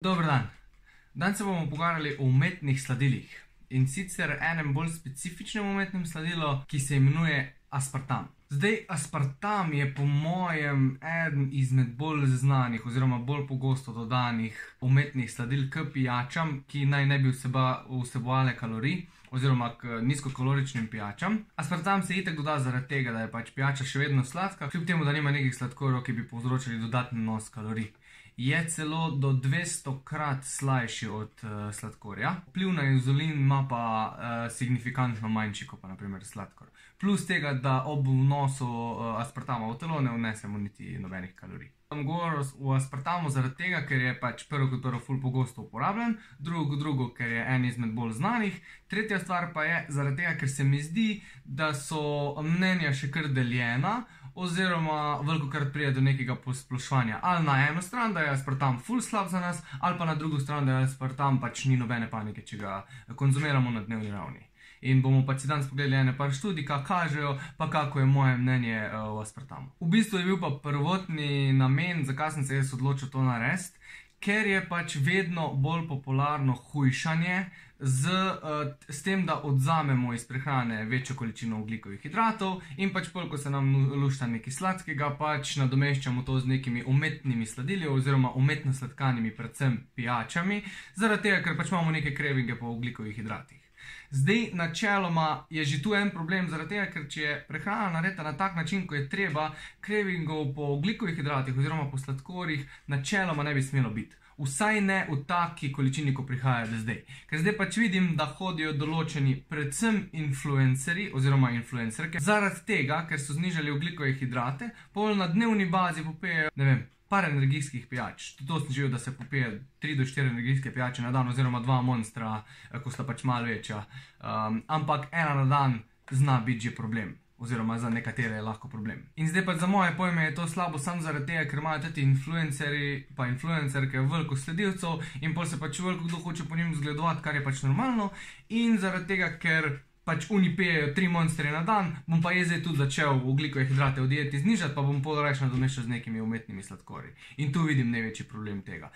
Dober dan. Danes se bomo pogovarjali o umetnih sladilih in sicer enem bolj specifičnem umetnem sladilu, ki se imenuje aspartam. Zdaj, aspartam je po mojem eden izmed bolj znanih oziroma bolj pogosto dodanih umetnih sladil k pijačam, ki naj ne bi vseba, vsebovale kalorij. Oziroma, k nizkokaloričnim pijačam. Aspartam se itek doda zaradi tega, da je pač pijača še vedno sladka, kljub temu, da nima nekih sladkorjev, ki bi povzročili dodatni nos kalorij je celo do 200 krat slajši od uh, sladkorja. Vpliv na inzulin ima pa uh, signifikantno manjši kot pa naprimer sladkor. Plus tega, da ob vnosu uh, aspartama v telo ne vnesemo niti nobenih kalorij. Sem govoril o aspartamu zaradi tega, ker je pač prvo kot prvo ful pogosto uporabljen, drugo kot drugo, ker je en izmed bolj znanih, tretja stvar pa je zaradi tega, ker se mi zdi, da so mnenja še kar deljena oziroma veliko krat pride do nekega posploševanja. Ali na eno stran, da je aspartam full slab za nas, ali pa na drugo stran, da je aspartam pač ni nobene panike, če ga konzumiramo na dnevni ravni. In bomo pač danes pogledali ene par študij, kaj kažejo, pa kako je moje mnenje uh, o aspartamu. V bistvu je bil pa prvotni namen, zakaj sem se jaz odločil to narediti, ker je pač vedno bolj popularno hujšanje z, uh, s tem, da odzamemo iz prehrane večjo količino oglikovih hidratov in pač pol, ko se nam lušta nekaj sladkega, pač nadomeščamo to z nekimi umetnimi sladili oziroma umetno sladkanimi, predvsem pijačami, zaradi tega, ker pač imamo neke krevinge po oglikovih hidratih. Zdaj, načeloma je že tu en problem, zaradi tega, ker če je prehrana narejena na tak način, kot je treba, krevingov po oglikovih hidratih oziroma po sladkorjih, načeloma ne bi smelo biti vsaj ne v taki količini, kot prihaja do zdaj. Ker zdaj pač vidim, da hodijo določeni, predvsem influencerji oziroma influencerke, zaradi tega, ker so znižali ugljikove hidrate, pol na dnevni bazi popejo, ne vem. Par energijskih pijač, tudi to sem živel, da se popije 3 do 4 energijske pijače na dan, oziroma 2 monstra, eh, ko sta pač malo večja. Um, ampak ena na dan zna biti že problem oziroma za nekatere je lahko problem. In zdaj pa za moje pojme je to slabo samo zaradi tega, ker imajo tudi influencerji, pa influencerke veliko sledilcev in pa se pač veliko kdo hoče po njim zgledovati, kar je pač normalno. In zaradi tega, ker pač oni pijejo tri monstre na dan, bom pa jaz tudi začel ugljikove hidrate v dieti znižati, pa bom pol reč nadomeščal z nekimi umetnimi sladkorji. In tu vidim največji problem tega.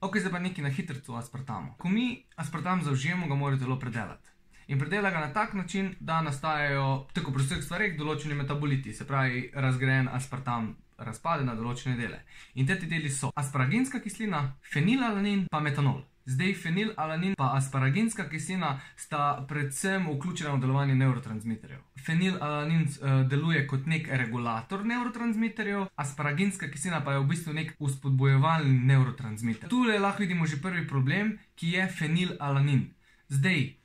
Ok, zdaj pa nekaj na hitro o aspartamu. Ko mi aspartam zaužijemo, ga morate zelo predelati. In predela ga na tak način, da nastajajo, tako pri vseh stvareh, določeni metaboliti, se pravi, razgrajen aspartam razpade na določene dele. In te deli so asparaginska kislina, fenilalanin in metanol. Zdaj fenilalanin in asparaginska kislina sta predvsem vključena v delovanje neurotransmiterjev. Fenilalanin uh, deluje kot nek regulator neurotransmiterjev, asparaginska kislina pa je v bistvu nek uspodbojevalni neurotransmiter. Tu lahko vidimo že prvi problem, ki je fenilalanin. Zdaj,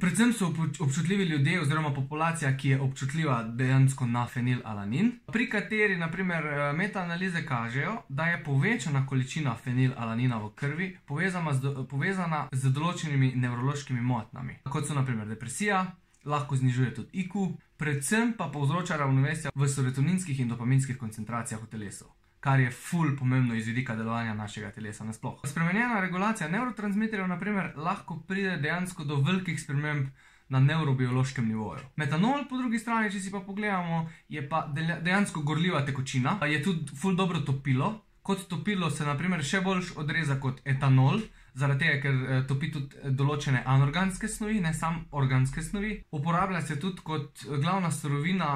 predvsem so občutljivi ljudje, oziroma populacija, ki je občutljiva dejansko na fenilalanin, pri kateri, naprimer, eh, metaanalize kažejo, da je povečana količina fenilalanina v krvi povezana z, povezana z določenimi nevrološkimi motnjami, kot so naprimer depresija, lahko znižuje tudi IQ, predvsem pa povzroča ravnovesje v serotoninskih in dopaminskih koncentracijah v telesu kar je ful pomembno iz vidika delovanja našega telesa nasploh. Spremenjena regulacija neurotransmiterjev, naprimer, lahko pride dejansko do velikih sprememb na neurobiološkem nivoju. Metanol, po drugi strani, če si pa pogledamo, je pa dejansko gorljiva tekočina, je tudi ful dobro topilo. Kot topilo se, naprimer, še bolj odreza kot etanol. Zaradi tega, ker eh, topi tudi eh, določene anorganske snovi, ne samo organske snovi. Uporablja se tudi kot glavna surovina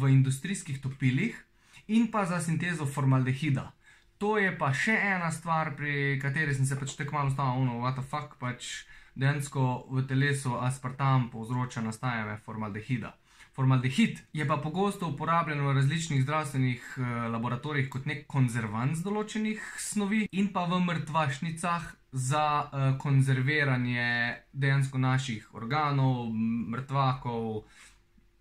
v industrijskih topilih, in pa za sintezo formaldehida. To je pa še ena stvar, pri kateri sem se pač tako malo stavil, no, what the fuck, pač dejansko v telesu aspartam povzroča nastajanje formaldehida. Formaldehid je pa pogosto uporabljen v različnih zdravstvenih uh, laboratorijih kot nek konzervant določenih snovi in pa v mrtvašnicah za uh, konzerviranje dejansko naših organov, mrtvakov,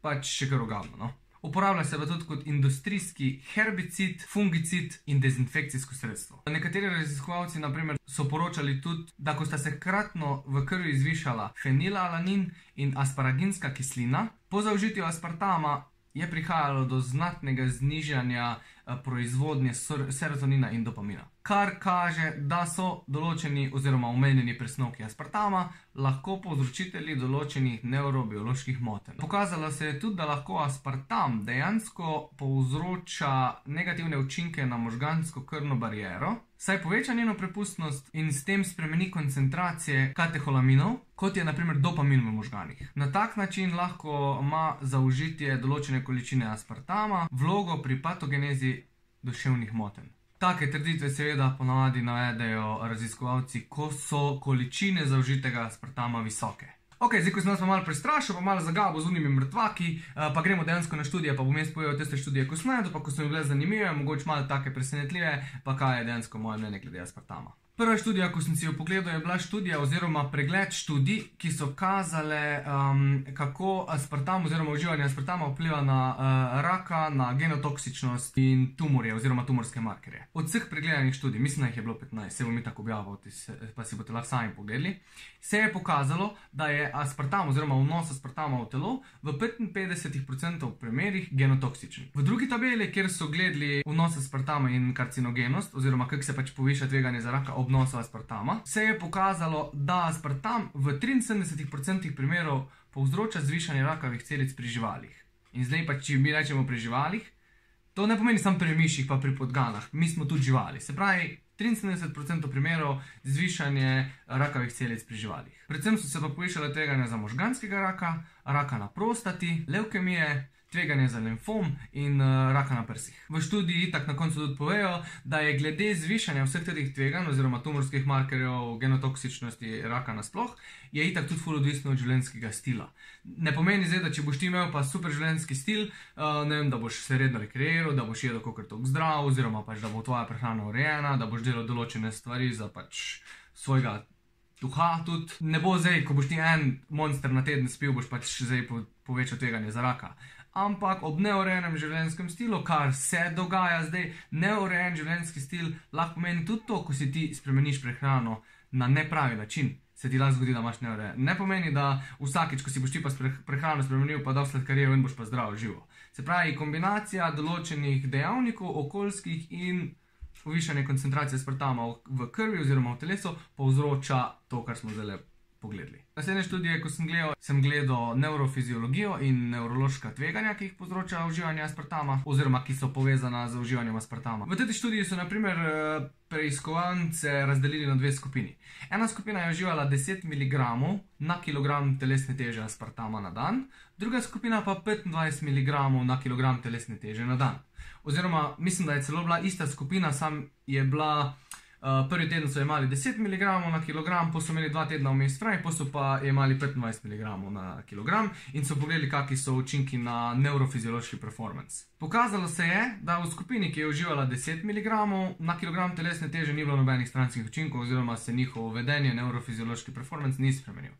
pač še kar ogavno. No? Uporablja se pa tudi kot industrijski herbicid, fungicid in dezinfekcijsko sredstvo. Nekateri raziskovalci naprimer, so poročali tudi, da ko sta se kratno v krvi zvišala fenilalanin in asparaginska kislina, po zaužitju aspartama je prihajalo do znatnega znižanja eh, proizvodnje serotonina in dopamina. Kar kaže, da so določeni oziroma omenjeni presnovki aspartama lahko povzročitelji določenih neurobioloških motenj. Pokazalo se je tudi, da lahko aspartam dejansko povzroča negativne učinke na možgansko krvno bariero, saj poveča njeno prepustnost in s tem spremeni koncentracije kateholaminov, kot je naprimer dopamin v možganih. Na tak način lahko ima zaužitje določene količine aspartama vlogo pri patogenezi duševnih motenj. Take trditve seveda ponavadi navedejo raziskovalci, ko so količine zaužitega aspartama visoke. Ok, zdaj ko sem vas malo prestrašil, pa malo zagabo z unimi mrtvaki, uh, pa gremo dejansko na študije, pa bom jaz povedal te študije, ko sem najdel, pa ko so mi bile zanimive, mogoče malo take presenetljive, pa kaj je dejansko moje mnenje glede aspartama. Prva študija, ko sem si jo pogledal, je bila študija oziroma pregled študij, ki so kazale, um, kako aspartam oziroma uživanje aspartama vpliva na uh, raka, na genotoksičnost in tumorje oziroma tumorske markerje. Od vseh pregledanih študij, mislim, da jih je bilo 15, se bom mi tako objavil, pa si boste lahko sami pogledali, se je pokazalo, da je aspartam oziroma vnos aspartama v telo v 55% primerih genotoksičen. V drugi tabeli, kjer so gledali vnos aspartama in karcinogenost oziroma kako se pač poviša tveganje za raka, obnosu aspartama, se je pokazalo, da aspartam v 73% primerov povzroča zvišanje rakavih celic pri živalih. In zdaj pa, če mi rečemo pri živalih, to ne pomeni samo pri miših, pa pri podganah, mi smo tudi živali. Se pravi, 73% primerov zvišanje rakavih celic pri živalih. Predvsem so se pa povišale tveganja za možganskega raka, raka na prostati, leukemije tveganje za limfom in uh, raka na prsih. V študiji tako na koncu tudi povejo, da je glede zvišanja vseh teh tveganj oziroma tumorskih markerjev genotoksičnosti raka nasploh, je itak tudi fully odvisno od življenjskega stila. Ne pomeni zdaj, da če boš ti imel pa super življenjski stil, uh, ne vem, da boš se redno rekreiral, da boš jedel kot tok zdrav, oziroma pač da bo tvoja prehrana urejena, da boš delal določene stvari za pač svojega. Duha tudi ne bo zdaj, ko boš ti en monster na teden spil, boš pač zdaj po, povečal tveganje za raka ampak ob neurejenem življenjskem stilu, kar se dogaja zdaj, neurejen življenjski stil lahko pomeni tudi to, ko si ti spremeniš prehrano na nepravi način. Se ti lahko zgodi, da imaš neurejen. Ne pomeni, da vsakič, ko si boš ti pa prehrano spremenil, pa da vse kariero in boš pa zdravo živo. Se pravi, kombinacija določenih dejavnikov, okoljskih in povišanje koncentracije sprtama v krvi oziroma v telesu povzroča to, kar smo zdaj pogledali. Naslednje študije, ko sem gledal, sem gledal neurofiziologijo in nevrološka tveganja, ki jih povzroča uživanje aspartama, oziroma ki so povezana z uživanjem aspartama. V tej študiji so naprimer eh, preiskovance razdelili na dve skupini. Ena skupina je uživala 10 mg na kilogram telesne teže aspartama na dan, druga skupina pa 25 mg na kilogram telesne teže na dan. Oziroma, mislim, da je celo bila ista skupina, sam je bila. Uh, prvi teden so imeli 10 mg na kilogram, pa so imeli dva tedna vmes fraj, pa so pa imeli 25 mg na kilogram in so pogledali, kakšni so učinki na neurofiziološki performance. Pokazalo se je, da v skupini, ki je uživala 10 mg na kilogram telesne teže, ni bilo nobenih stranskih učinkov, oziroma se njihovo vedenje, neurofiziološki performance ni spremenil.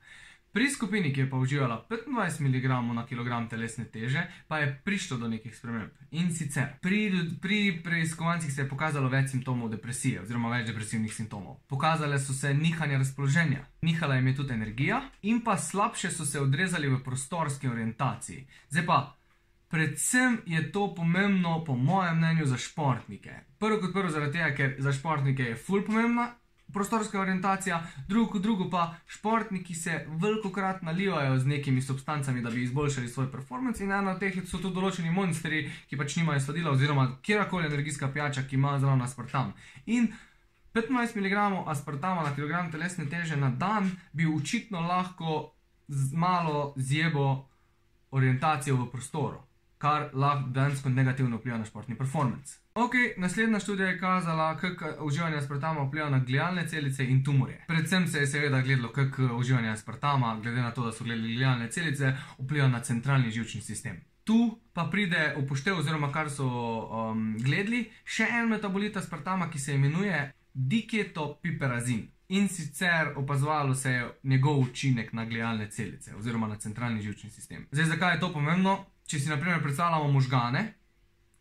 Pri skupini, ki je pa uživala 25 mg na kilogram telesne teže, pa je prišlo do nekih sprememb. In sicer pri, pri preiskovancih se je pokazalo več simptomov depresije, oziroma več depresivnih simptomov. Pokazale so se nihanja razpoloženja, nihala jim je tudi energija, in pa slabše so se odrezali v prostorski orientaciji. Zdaj pa. Predvsem je to pomembno, po mojem mnenju, za športnike. Prvo kot prvo, zaradi tega, ker za športnike je ful pomembna prostorska orientacija, drugo drugo pa športniki se veliko krat nalivajo z nekimi substancami, da bi izboljšali svoj performance. In ena od teh so tudi določeni monstri, ki pač nimajo sladila, oziroma kjerkoli energijska pijača, ki ima zelo aspartam. In 15 mg aspartama na kilogram telesne teže na dan bi očitno lahko z malo zjebo orientacijo v prostoru, kar lahko dejansko negativno vpliva na športni performance. Ok, naslednja študija je kazala, kako uživanje aspartama vpliva na glialne celice in tumorje. Predvsem se je seveda gledalo, kako uživanje aspartama, glede na to, da so gledali glialne celice, vpliva na centralni žilčni sistem. Tu pa pride upoštev, oziroma kar so um, gledali, še en metabolit aspartama, ki se imenuje diketopiperazin. In sicer opazovalo se je njegov učinek na glialne celice, oziroma na centralni žilčni sistem. Zdaj, zakaj je to pomembno? Če si naprimer predstavljamo možgane,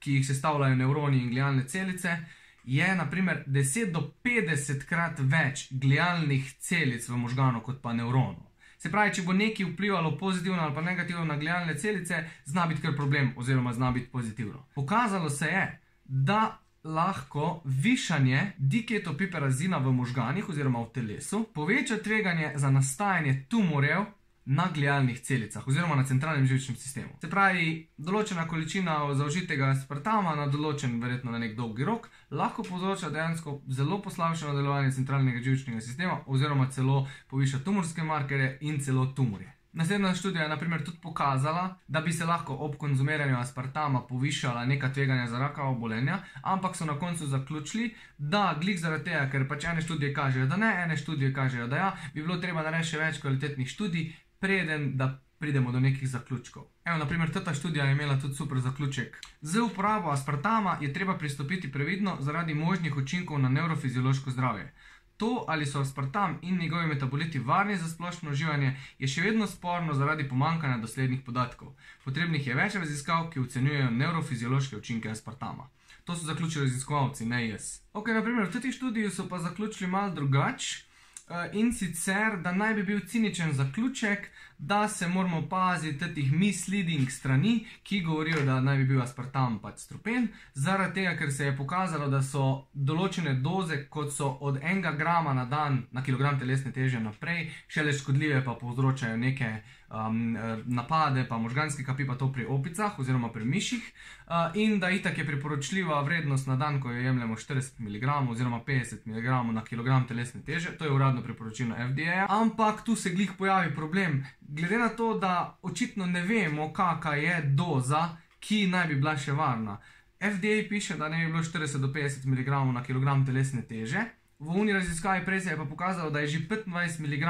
ki jih sestavljajo nevroni in glialne celice, je naprimer 10 do 50 krat več glialnih celic v možganu kot pa nevronov. Se pravi, če bo nekaj vplivalo pozitivno ali pa negativno na glialne celice, zna biti kar problem, oziroma zna biti pozitivno. Pokazalo se je, da lahko višanje diketopiperazina v možganjih oziroma v telesu poveča tveganje za nastajanje tumorjev na glialnih celicah oziroma na centralnem živčnem sistemu. Se pravi, določena količina zaužitega aspartama na določen, verjetno na nek dolgi rok, lahko povzroča dejansko zelo poslabšano delovanje centralnega živčnega sistema oziroma celo poviša tumorske markere in celo tumorje. Naslednja študija je naprimer tudi pokazala, da bi se lahko ob konzumiranju aspartama povišala neka tveganja za rakava obolenja, ampak so na koncu zaključili, da glik zaradi tega, ker pač ene študije kažejo, da ne, ene študije kažejo, da ja, bi bilo treba narediti še več kvalitetnih študij, preden da pridemo do nekih zaključkov. Evo, naprimer, ta študija je imela tudi super zaključek. Z uporabo aspartama je treba pristopiti previdno zaradi možnih učinkov na neurofiziološko zdravje. To, ali so aspartam in njegovi metaboliti varni za splošno uživanje, je še vedno sporno zaradi pomankanja doslednih podatkov. Potrebnih je več raziskav, ki ocenjujejo neurofiziološke učinke aspartama. To so zaključili raziskovalci, ne jaz. Ok, naprimer, v tej študiji so pa zaključili malo drugače. Eh, in sicer, da naj bi bil ciničen zaključek, da se moramo paziti teh misleading strani, ki govorijo, da naj bi bil aspartam pač strupen, zaradi tega, ker se je pokazalo, da so določene doze, kot so od enega grama na dan na kilogram telesne teže naprej, šele škodljive pa povzročajo neke um, napade, pa možganske kapi, pa to pri opicah oziroma pri miših. Uh, in da itak je priporočljiva vrednost na dan, ko jo jemljemo 40 mg oziroma 50 mg na kilogram telesne teže, to je uradno priporočilo FDA. Ampak tu se glih pojavi problem, glede na to, da očitno ne vemo, kakšna je doza, ki naj bi bila še varna. FDA piše, da ne bi bilo 40 do 50 mg na kilogram telesne teže. V uni raziskavi prej se je pa pokazalo, da je že 25 mg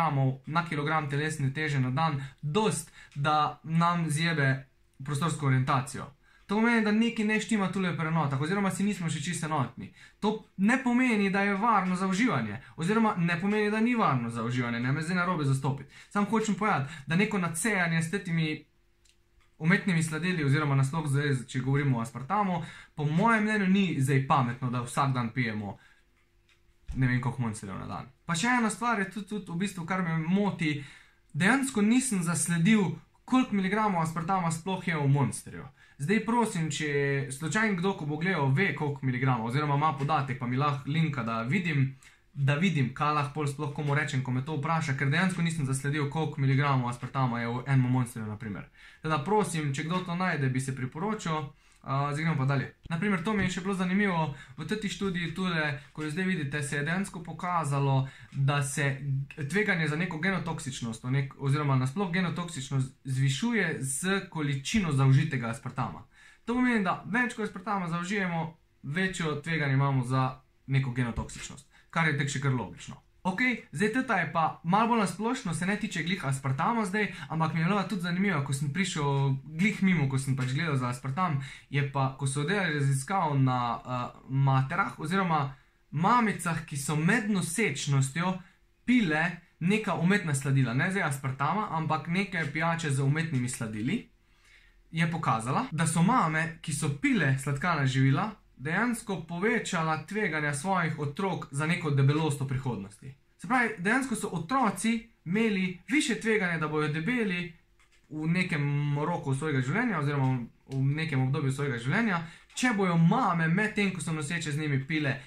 na kilogram telesne teže na dan dost, da nam zjebe prostorsko orientacijo. To pomeni, da nekaj ne štima tukaj pri enotah, oziroma si nismo še čisto enotni. To ne pomeni, da je varno za uživanje, oziroma ne pomeni, da ni varno za uživanje, ne me zdaj na robe zastopiti. Sam hočem povedati, da neko nadsejanje s temi umetnimi sladili, oziroma naslov, zdaj, če govorimo o aspartamu, po mojem mnenju ni zdaj pametno, da vsak dan pijemo ne vem, koliko monsterjev na dan. Pa še ena stvar je tudi, tudi v bistvu, kar me moti. Dejansko nisem zasledil, koliko miligramov aspartama sploh je v monsterju. Zdaj prosim, če slučajno kdo, ko bo gledal, ve, koliko miligramov, oziroma ima podatek, pa mi lahko linka, da vidim, da vidim, kaj lahko sploh komu rečem, ko me to vpraša, ker dejansko nisem zasledil, koliko miligramov aspartama je v enem monsterju, naprimer. Teda prosim, če kdo to najde, bi se priporočil. Uh, zdaj gremo pa dalje. Naprimer, to mi je še bilo zanimivo v tej študiji, tudi, ko jo zdaj vidite, se je dejansko pokazalo, da se tveganje za neko genotoksičnost, nek, oziroma nasplošno genotoksičnost, zvišuje z količino zaužitega aspartama. To pomeni, da več kot aspartama zaužijemo, večjo tveganje imamo za neko genotoksičnost, kar je tek še kar logično. Ok, zdaj ta je pa malo bolj nasplošno, se ne tiče glih aspartama zdaj, ampak mi je bilo tudi zanimivo, ko sem prišel glih mimo, ko sem pač gledal za aspartam, je pa, ko so delali raziskav na uh, materah oziroma mamicah, ki so med nosečnostjo pile neka umetna sladila, ne zdaj aspartama, ampak neke pijače z umetnimi sladili, je pokazala, da so mame, ki so pile sladkana živila, dejansko povečala tveganja svojih otrok za neko debelost v prihodnosti. Se pravi, dejansko so otroci imeli više tveganja, da bodo debeli v nekem roku svojega življenja, oziroma v nekem obdobju svojega življenja, če bojo mame medtem, ko so noseče z njimi pile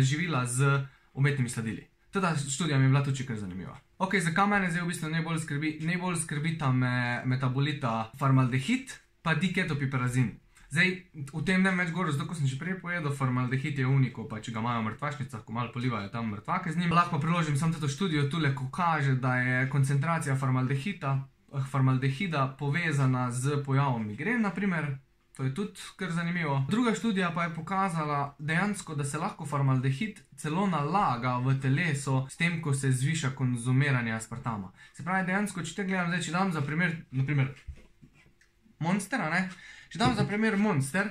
živila z umetnimi sladili. Ta študija mi je bila tudi kar zanimiva. Ok, zakaj me zdaj v bistvu najbolj skrbi? Najbolj skrbi ta me metabolita formaldehid, pa diketopiperazin. Zdaj, v tem ne več govorim, zato sem že prej povedal, formaldehid je uniko, pa če ga imajo v mrtvašnicah, ko malo polivajo tam mrtvake z njim. Lahko priložim samo to študijo tule, ko kaže, da je koncentracija formaldehida, eh, formaldehida povezana z pojavom migren, naprimer. To je tudi kar zanimivo. Druga študija pa je pokazala dejansko, da se lahko formaldehid celo nalaga v telesu, s tem, ko se zviša konzumiranje aspartama. Se pravi, dejansko, če te gledam, zdaj, če dam za primer, naprimer, monstera, ne? Če dam za primer monster,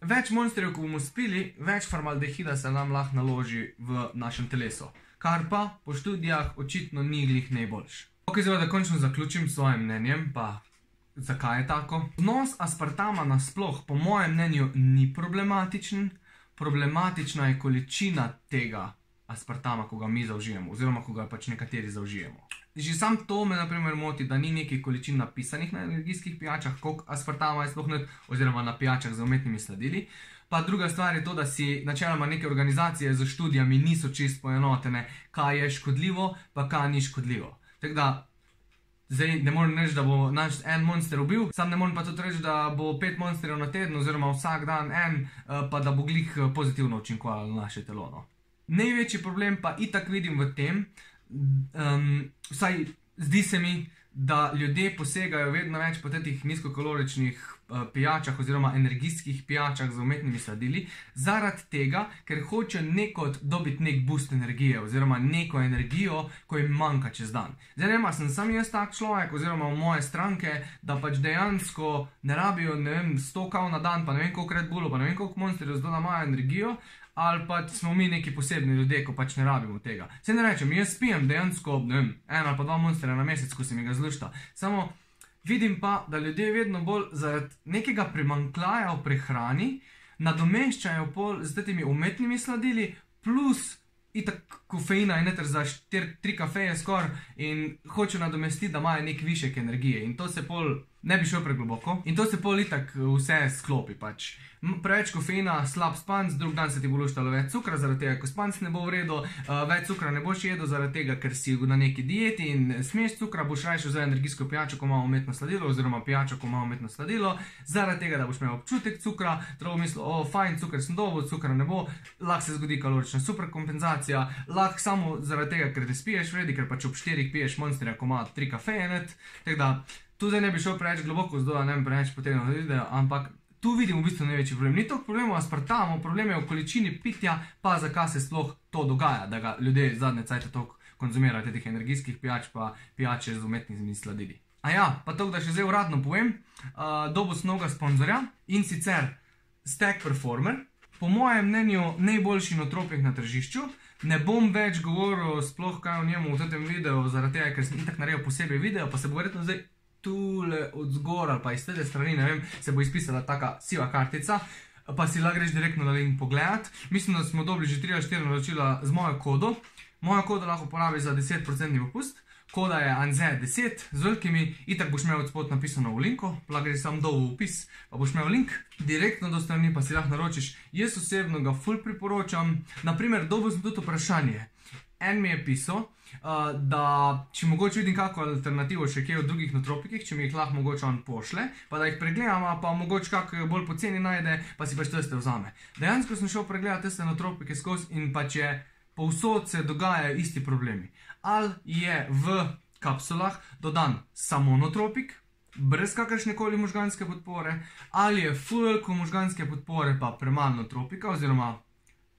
več monsterjev, ko bomo spili, več formaldehida se nam lahko naloži v našem telesu. Kar pa po študijah očitno ni glih najboljš. Ok, zdaj da končno zaključim s svojim mnenjem, pa zakaj je tako. Vnos aspartama nasploh, po mojem mnenju, ni problematičen. Problematična je količina tega aspartama, ko ga mi zaužijemo, oziroma ko ga pač nekateri zaužijemo. Že sam to me, na primer, moti, da ni neki količin napisanih na energijskih pijačah, koliko aspartama je sploh ne, oziroma na pijačah z umetnimi sladili. Pa druga stvar je to, da si načeloma neke organizacije z študijami niso čist poenotene, kaj je škodljivo, pa kaj ni škodljivo. Tako da, zdaj ne morem reči, da bo naš en monster ubil, sam ne morem pa tudi reči, da bo pet monsterjev na teden, oziroma vsak dan en, eh, pa da bo glih eh, pozitivno učinkovalo na naše telo. No. Največji problem pa itak vidim v tem, um, vsaj zdi se mi, da ljudje posegajo vedno več po teh nizkokaloričnih pijačah oziroma energijskih pijačah z umetnimi sladili, zaradi tega, ker hoče neko dobiti nek boost energije oziroma neko energijo, ko jim manjka čez dan. Zdaj, ne sem sam jaz tak človek oziroma moje stranke, da pač dejansko ne rabijo, ne vem, 100 kav na dan, pa ne vem koliko Red Bullov, pa ne vem koliko monsterjev zdaj imajo energijo, ali pa smo mi neki posebni ljudje, ko pač ne rabimo tega. Se ne rečem, jaz spijem dejansko, ne vem, eno ali pa dva monstra na mesec, ko se mi ga zlušta. Samo vidim pa, da ljudje vedno bolj zaradi nekega primankljaja v prehrani nadomeščajo pol z temi umetnimi sladili, plus itak kofeina in neter za 4-3 kafeje skoraj in hočejo nadomestiti, da imajo nek višek energije. In to se pol ne bi šel pregloboko. In to se pol itak vse sklopi pač preveč kofeina, slab spanc, drug dan se ti bo luštalo več cukra, zaradi tega, ker spanc ne bo v redu, uh, več cukra ne boš jedel, zaradi tega, ker si na neki dieti in smeš cukra, boš raje za energijsko pijačo, ko ima umetno sladilo, oziroma pijačo, ko ima umetno sladilo, zaradi tega, da boš imel občutek cukra, drugo mislo, o, fajn, cukor sem dobil, cukra ne bo, lahko se zgodi kalorična superkompenzacija, lahko samo zaradi tega, ker ne spiješ vredi, ker pač ob štirih piješ monsterja, ko ima tri kafeje, tako da. Tu zdaj ne bi šel preveč globoko, zdaj ne bi preveč potegnil video, ampak tu vidim v bistvu največji problem. Ni to problem v aspartamu, problem je v količini pitja, pa zakaj se sploh to dogaja, da ga ljudje zadnje cajtke toliko konzumirajo, teh energijskih pijač, pa pijače z umetnimi sladili. A ja, pa to, da še zdaj uradno povem, uh, dobo snoga sponzorja in sicer Stack Performer, po mojem mnenju najboljši notropik na tržišču. Ne bom več govoril sploh kaj o njemu v tem videu, zaradi tega, ker sem itak naredil posebej video, pa se bo verjetno zdaj tule od zgora, pa iz te strani, ne vem, se bo izpisala taka siva kartica. Pa si lahko greš direktno na link pogled. Mislim, da smo dobili že 3-4 naročila z mojo kodo. Moja koda lahko uporabi za 10% popust. Koda je ANZ10 z velikimi, itak boš imel od spod napisano v linku, lahko greš sam dol v opis, pa boš imel link, direktno do strani pa si lahko naročiš. Jaz osebno ga ful priporočam. Naprimer, dobil sem tudi vprašanje. En mi je pisal, Uh, da če mogoče vidim kakšno alternativo še kje v drugih notropikih, če mi jih lahko mogoče on pošle, pa da jih pregledamo, pa mogoče kakšno bolj poceni najde, pa si pač teste vzame. Dejansko sem šel pregledati te notropike skozi in pač je povsod se dogajajo isti problemi. Ali je v kapsulah dodan samo notropik, brez kakršne koli možganske podpore, ali je fulko možganske podpore, pa premalo notropika, oziroma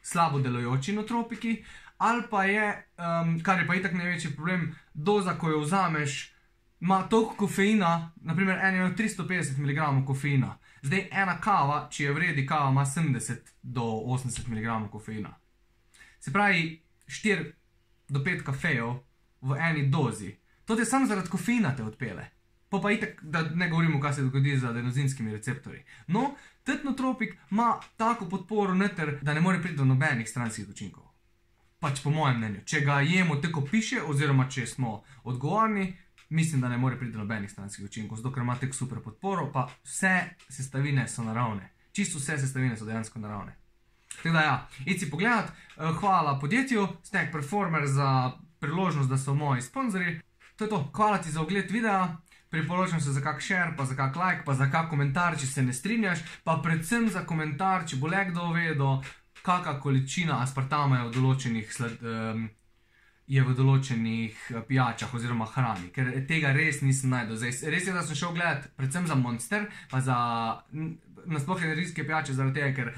slabo delujoči notropiki ali pa je, um, kar je pa itak največji problem, doza, ko jo vzameš, ima toliko kofeina, naprimer, en je 350 mg kofeina. Zdaj ena kava, če je vredi kava, ima 70 do 80 mg kofeina. Se pravi, 4 do 5 kafejev v eni dozi. To je samo zaradi kofeina te odpele. Pa pa itak, da ne govorimo, kaj se zgodi z adenozinskimi receptorji. No, tetnotropik ima tako podporo neter, da ne more priti do nobenih stranskih učinkov pač po mojem mnenju, če ga jemo tako piše, oziroma če smo odgovorni, mislim, da ne more priti do nobenih stranskih učinkov, zato ker ima tako super podporo, pa vse sestavine so naravne. Čisto vse sestavine so dejansko naravne. Tako da, ja, idci pogledat, eh, hvala podjetju, Stack Performer za priložnost, da so moji sponzorji. To je to, hvala ti za ogled videa. Priporočam se za kak share, pa za kak like, pa za kak komentar, če se ne strinjaš, pa predvsem za komentar, če bo le kdo vedel, kakšna količina aspartama je v določenih, sled, um, je v določenih eh, pijačah oziroma hrani, ker tega res nisem najdel. Zdaj, res je, da sem šel gledat predvsem za monster, pa za nasplošno energijske pijače, zaradi tega, ker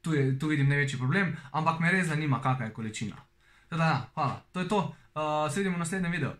tu, je, tu vidim največji problem, ampak me res zanima, kakšna je količina. Teda, ja, hvala, to je to, uh, se vidimo v naslednjem videu.